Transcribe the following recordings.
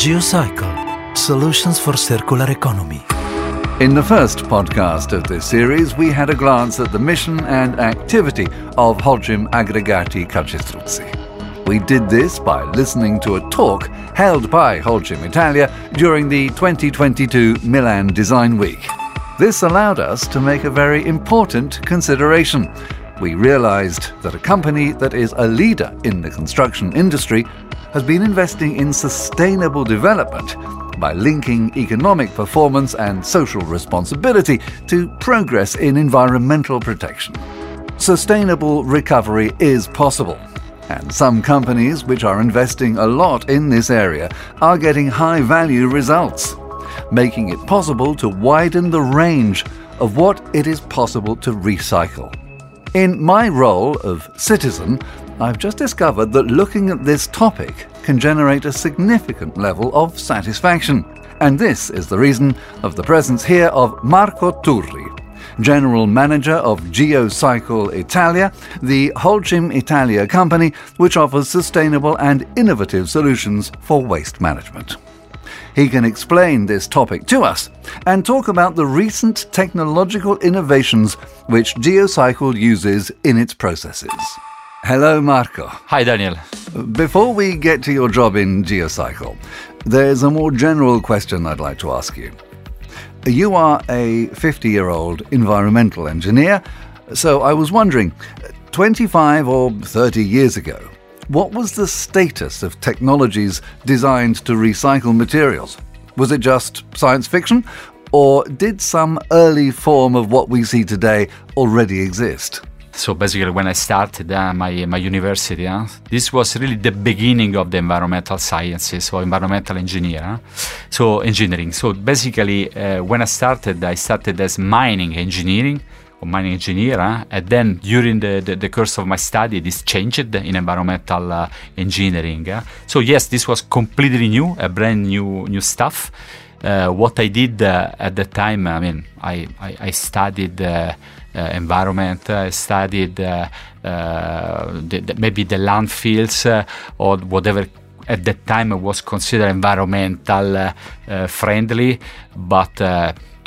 Geocycle Solutions for Circular Economy. In the first podcast of this series, we had a glance at the mission and activity of Holcim Aggregati Calcestruzzi. We did this by listening to a talk held by Holcim Italia during the 2022 Milan Design Week. This allowed us to make a very important consideration we realized that a company that is a leader in the construction industry has been investing in sustainable development by linking economic performance and social responsibility to progress in environmental protection. Sustainable recovery is possible, and some companies which are investing a lot in this area are getting high value results, making it possible to widen the range of what it is possible to recycle. In my role of citizen, I've just discovered that looking at this topic can generate a significant level of satisfaction. And this is the reason of the presence here of Marco Turri, General Manager of Geocycle Italia, the Holcim Italia company which offers sustainable and innovative solutions for waste management. He can explain this topic to us and talk about the recent technological innovations which Geocycle uses in its processes. Hello, Marco. Hi, Daniel. Before we get to your job in Geocycle, there's a more general question I'd like to ask you. You are a 50 year old environmental engineer, so I was wondering 25 or 30 years ago, what was the status of technologies designed to recycle materials? Was it just science fiction? Or did some early form of what we see today already exist? So basically, when I started uh, my my university, uh, this was really the beginning of the environmental sciences or environmental engineer. Uh? So engineering. So basically, uh, when I started, I started as mining engineering mining engineer. Eh? And then during the, the, the, course of my study, this changed in environmental uh, engineering. Eh? So yes, this was completely new, a brand new new stuff. Uh, what I did uh, at the time, I mean, I, I, I studied environment, I studied the, the, maybe the landfills or whatever at that time it was considered environmental friendly, but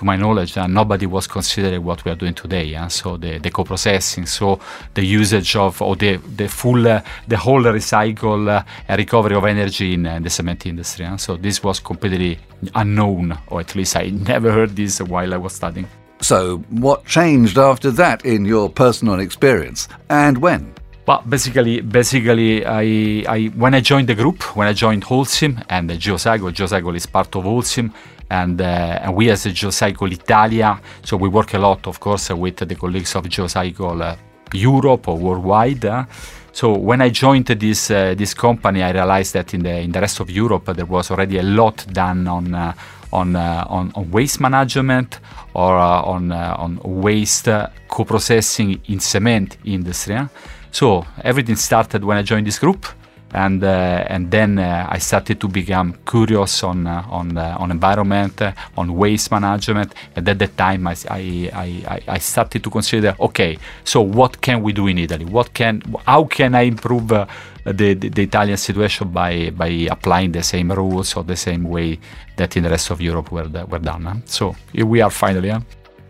to my knowledge, uh, nobody was considering what we are doing today. Uh, so the, the co-processing, so the usage of or the the full uh, the whole recycle uh, recovery of energy in uh, the cement industry. Uh. So this was completely unknown, or at least I never heard this while I was studying. So what changed after that in your personal experience, and when? Well, basically, basically, I, I when I joined the group, when I joined Holcim and Geocycle, Geocycle is part of Holcim, and, uh, and we as Geocycle Italia, so we work a lot, of course, with the colleagues of Geocycle uh, Europe or worldwide. Uh. So when I joined this uh, this company, I realized that in the in the rest of Europe there was already a lot done on uh, on, uh, on, on waste management or on on waste co-processing in cement industry. So everything started when I joined this group and uh, and then uh, I started to become curious on uh, on on environment, on waste management, and at that time I, I, I, started to consider, okay, so what can we do in Italy? What can how can I improve the, the, the Italian situation by by applying the same rules or the same way that in the rest of Europe were were done? So here we are finally.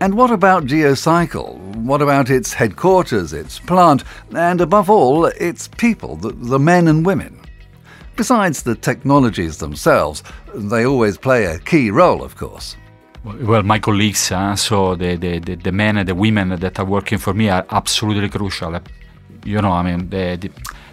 And what about Geocycle? What about its headquarters, its plant, and above all, its people, the, the men and women? Besides the technologies themselves, they always play a key role, of course. Well, my colleagues, uh, so the, the, the, men and the women that are working for me are absolutely crucial. You know, I mean, the, the,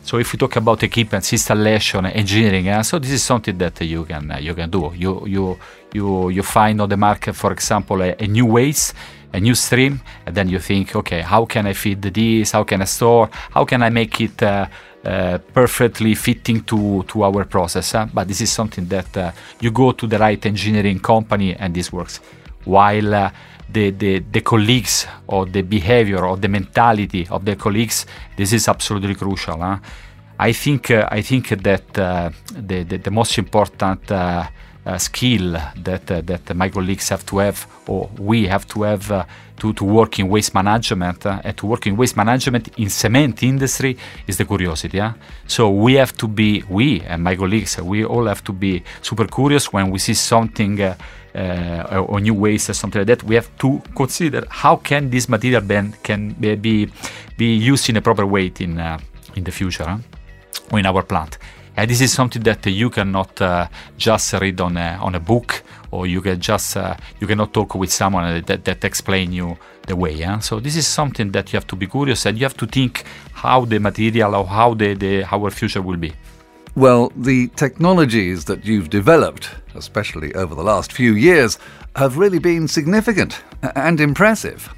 so if we talk about equipment, installation, engineering, uh, so this is something that you can uh, you can do. You you you you find on the market, for example, a, a new waste, a new stream, and then you think, okay, how can I feed this? How can I store? How can I make it uh, uh, perfectly fitting to to our process? But this is something that uh, you go to the right engineering company, and this works. While the, the, the colleagues or the behavior or the mentality of the colleagues, this is absolutely crucial. Huh? I think uh, I think that uh, the, the, the most important uh, skill that uh, that my colleagues have to have, or we have to have uh, to, to work in waste management uh, and to work in waste management in cement industry is the curiosity. Yeah? So we have to be, we and my colleagues, we all have to be super curious when we see something uh, or new waste or something like that. We have to consider how can this material then can be be used in a proper way in uh, in the future huh? or in our plant. And this is something that you cannot uh, just read on a, on a book or you can just uh, you cannot talk with someone that, that explain you the way yeah? so this is something that you have to be curious and you have to think how the material or how the, the our future will be well the technologies that you've developed especially over the last few years have really been significant and impressive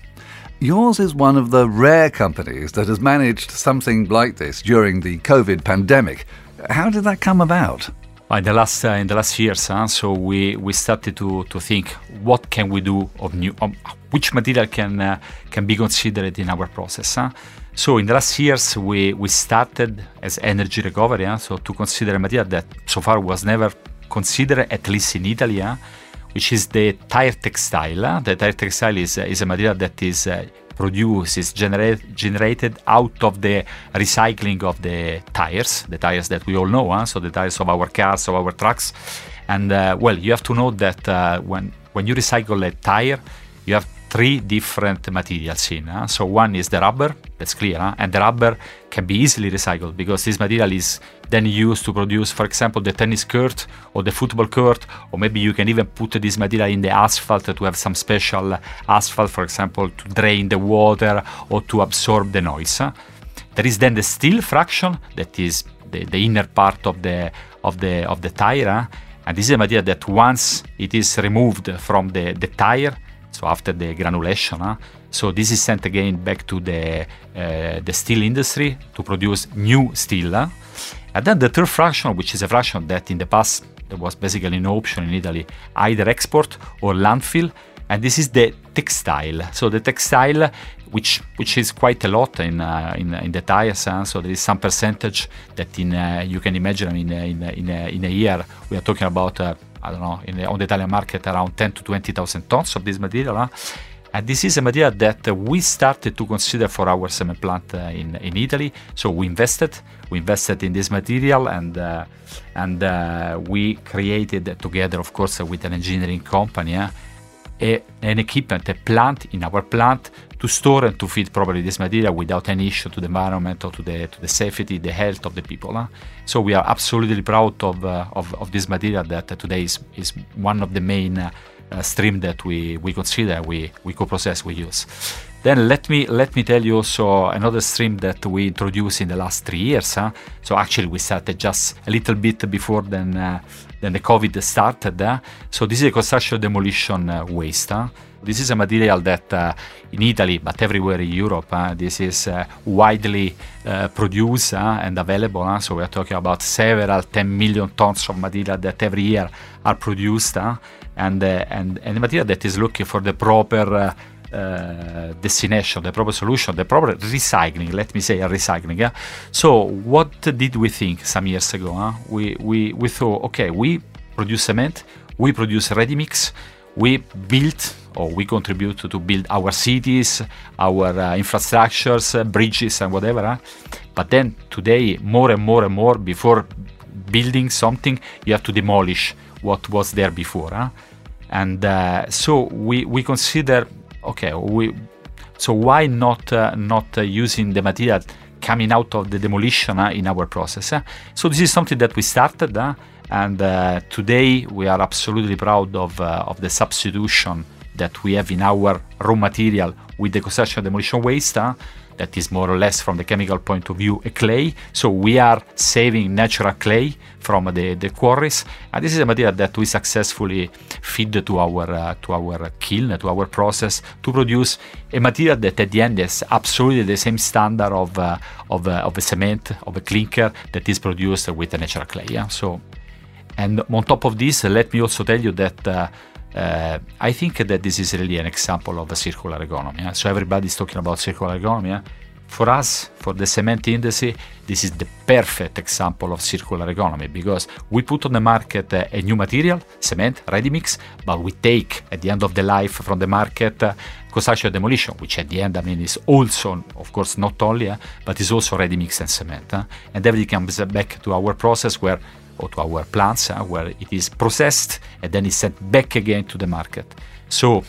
Yours is one of the rare companies that has managed something like this during the COVID pandemic. How did that come about? in the last uh, in the last years, huh, so we, we started to, to think what can we do of new, um, which material can uh, can be considered in our process. Huh? So in the last years, we, we started as energy recovery, huh, so to consider a material that so far was never considered, at least in Italy, which is the tire textile. The tire textile is, is a material that is uh, produced is generate, generated out of the recycling of the tires, the tires that we all know, huh? so the tires of our cars, of our trucks. And uh, well, you have to know that uh, when when you recycle a tire, you have three different materials in. Huh? So one is the rubber, that's clear, huh? and the rubber can be easily recycled because this material is then used to produce, for example, the tennis court or the football court, or maybe you can even put this material in the asphalt to have some special asphalt, for example, to drain the water or to absorb the noise. Eh? There is then the steel fraction that is the, the inner part of the of the of the tire, and this is a material that once it is removed from the, the tire so after the granulation. Huh? So this is sent again back to the uh, the steel industry to produce new steel. Huh? And then the third fraction, which is a fraction that in the past there was basically no option in Italy, either export or landfill. And this is the textile. So the textile, which which is quite a lot in uh, in, in the tires. Huh? So there is some percentage that in uh, you can imagine in in in a, in a year we are talking about I don't know, the, on the Italian market around 10 to 20,000 tons of this material. Huh? And this is a material that uh, we started to consider for our cement plant uh, in, in Italy. So we invested, we invested in this material, and uh, and uh, we created together, of course, with an engineering company, a, an equipment, a plant in our plant to store and to feed properly this material without any issue to the environment or to the to the safety, the health of the people. Huh? So we are absolutely proud of, uh, of, of this material that today is, is one of the main uh, stream that we, we consider, we, we co-process, we use. Then let me let me tell you also another stream that we introduced in the last three years. Huh? So actually we started just a little bit before then uh, then the COVID started. Uh? So this is a construction demolition uh, waste. Huh? This is a material that uh, in Italy, but everywhere in Europe, uh, this is uh, widely uh, produced uh, and available. so we are talking about several 10 million tons of material that every year are produced, and, and, and the material that is looking for the proper uh, destination, the proper solution, the proper recycling. Let me say recycling. Yeah. So what did we think some years ago? Huh? We we we thought, okay, we produce cement, we produce ready mix, we built or we contribute to build our cities, our uh, infrastructures, uh, bridges, and whatever. Huh? But then today, more and more and more, before building something, you have to demolish what was there before. Huh? And uh, so we, we consider, okay, we so why not uh, not uh, using the material coming out of the demolition in our process? So this is something that we started. And uh, today we are absolutely proud of, uh, of the substitution that we have in our raw material with the construction demolition waste. That is more or less, from the chemical point of view, a clay. So we are saving natural clay from the, the quarries, and this is a material that we successfully feed to our uh, to our kiln, to our process, to produce a material that at the end is absolutely the same standard of uh, of, uh, of a cement, of a clinker that is produced with a natural clay. Yeah? So and on top of this, let me also tell you that uh, I think that this is really an example of a circular economy. So everybody's talking about circular economy. for us, for the cement industry, this is the perfect example of circular economy because we put on the market uh, a new material, cement, ready mix, but we take at the end of the life from the market uh, construction demolition, which at the end, I mean, is also, of course, not only, uh, but is also ready mix and cement. And everything comes back to our process where or to our plants uh, where it is processed and then is sent back again to the market. So,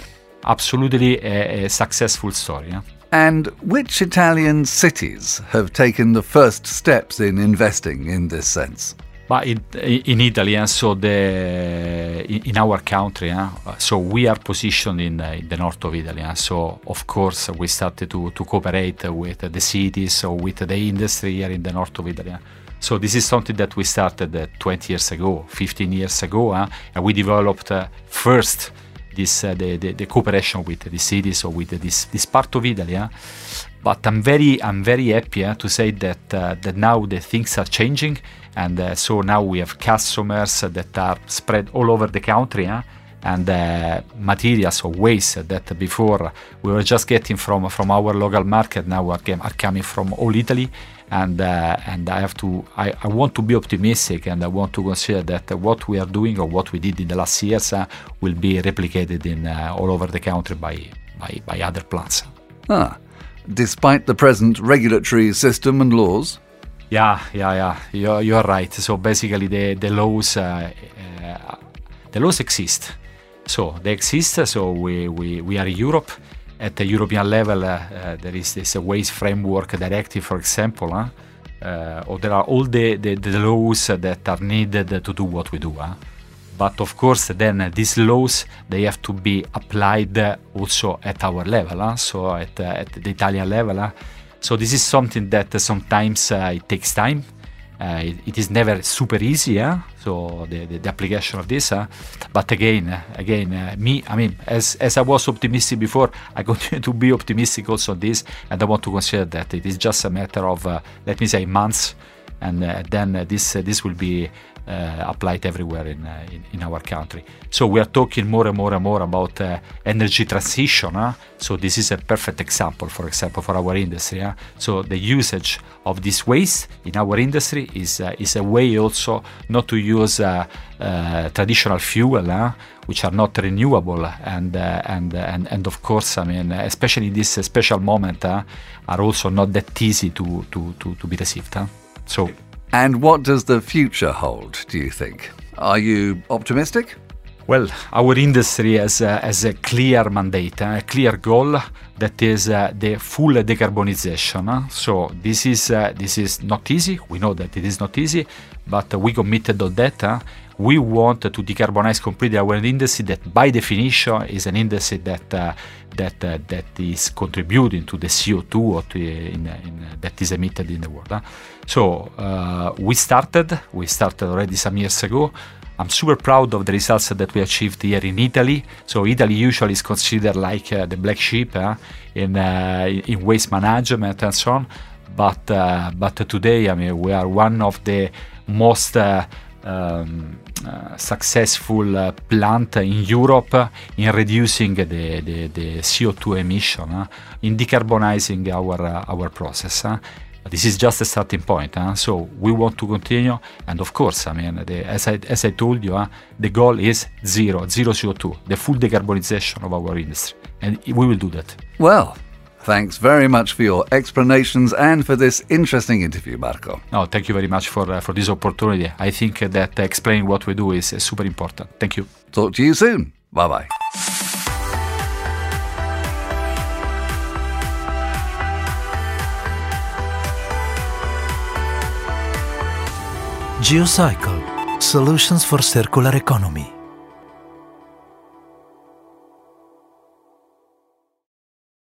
absolutely a, a successful story. And which Italian cities have taken the first steps in investing in this sense? But in, in Italy, and so the in, our country, eh, so we are positioned in, uh, in, the north of Italy. Eh. so of course we started to, to cooperate with the cities or with the industry here in the north of Italy. So this is something that we started uh, 20 years ago, 15 years ago, and we developed uh, first this uh, the, the, the, cooperation with the cities or with this this part of Italy. But I'm very I'm very happy to say that uh, that now the things are changing, and uh, so now we have customers that are spread all over the country. And uh, materials or waste that before we were just getting from from our local market now are, are coming from all Italy and uh, and I have to I, I, want to be optimistic and I want to consider that what we are doing or what we did in the last years uh, will be replicated in uh, all over the country by by, by other plants. Ah, despite the present regulatory system and laws. Yeah, yeah, yeah. You're, you're right. So basically, the the laws uh, uh, the laws exist. So they exist. Uh, so we we, we are Europe at the European level, uh, uh, there is this waste framework directive, for example, uh, uh, or there are all the, the, the, laws that are needed to do what we do. Uh. But of course, then these laws they have to be applied also at our level, so at, at the Italian level. So this is something that sometimes it takes time uh, it, it is never super easy, eh? so the, the, the, application of this. Uh, but again, uh, again, uh, me, I mean, as as I was optimistic before, I continue to be optimistic also on this, and I want to consider that it is just a matter of, uh, let me say, months, and uh, then this this will be uh, Eh, applied everywhere in, uh, in, in our country. So we are talking more and more and more about uh, energy transition. Huh? So this is a perfect example, for example, for our industry. Huh? So the usage of this waste in our industry is is a way also not to use traditional fuel. which are not renewable and uh, and and and of course I mean especially in this special moment are also not that easy to to to, to be received huh? so and what does the future hold, do you think? Are you optimistic? Well, our industry has, uh, has a clear mandate, uh, a clear goal that is uh, the full decarbonization. So this is uh, this is not easy. We know that it is not easy, but we committed on that. We want to decarbonize completely our industry. That by definition is an industry that uh, that uh, that is contributing to the CO2 to, in, in, that is emitted in the world. So we started. We started already some years ago I'm super proud of the results that we achieved here in Italy. So Italy usually is considered like uh, the black sheep uh, in uh, in waste management and so on. But uh, but today, I mean, we are one of the most uh, um, uh, successful uh, plant in Europe in reducing the, the, the CO2 emission, uh, in decarbonizing our uh, our process. This is just a starting point, huh? so we want to continue. And of course, I mean, the, as, I, as I told you, the goal is zero, zero CO2, the full decarbonization of our industry. And we will do that. Well, Thanks very much for your explanations and for this interesting interview, Marco. No, thank you very much for, uh, for this opportunity. I think that explaining what we do is uh, super important. Thank you. Talk to you soon. Bye bye. GeoCycle Solutions for Circular Economy.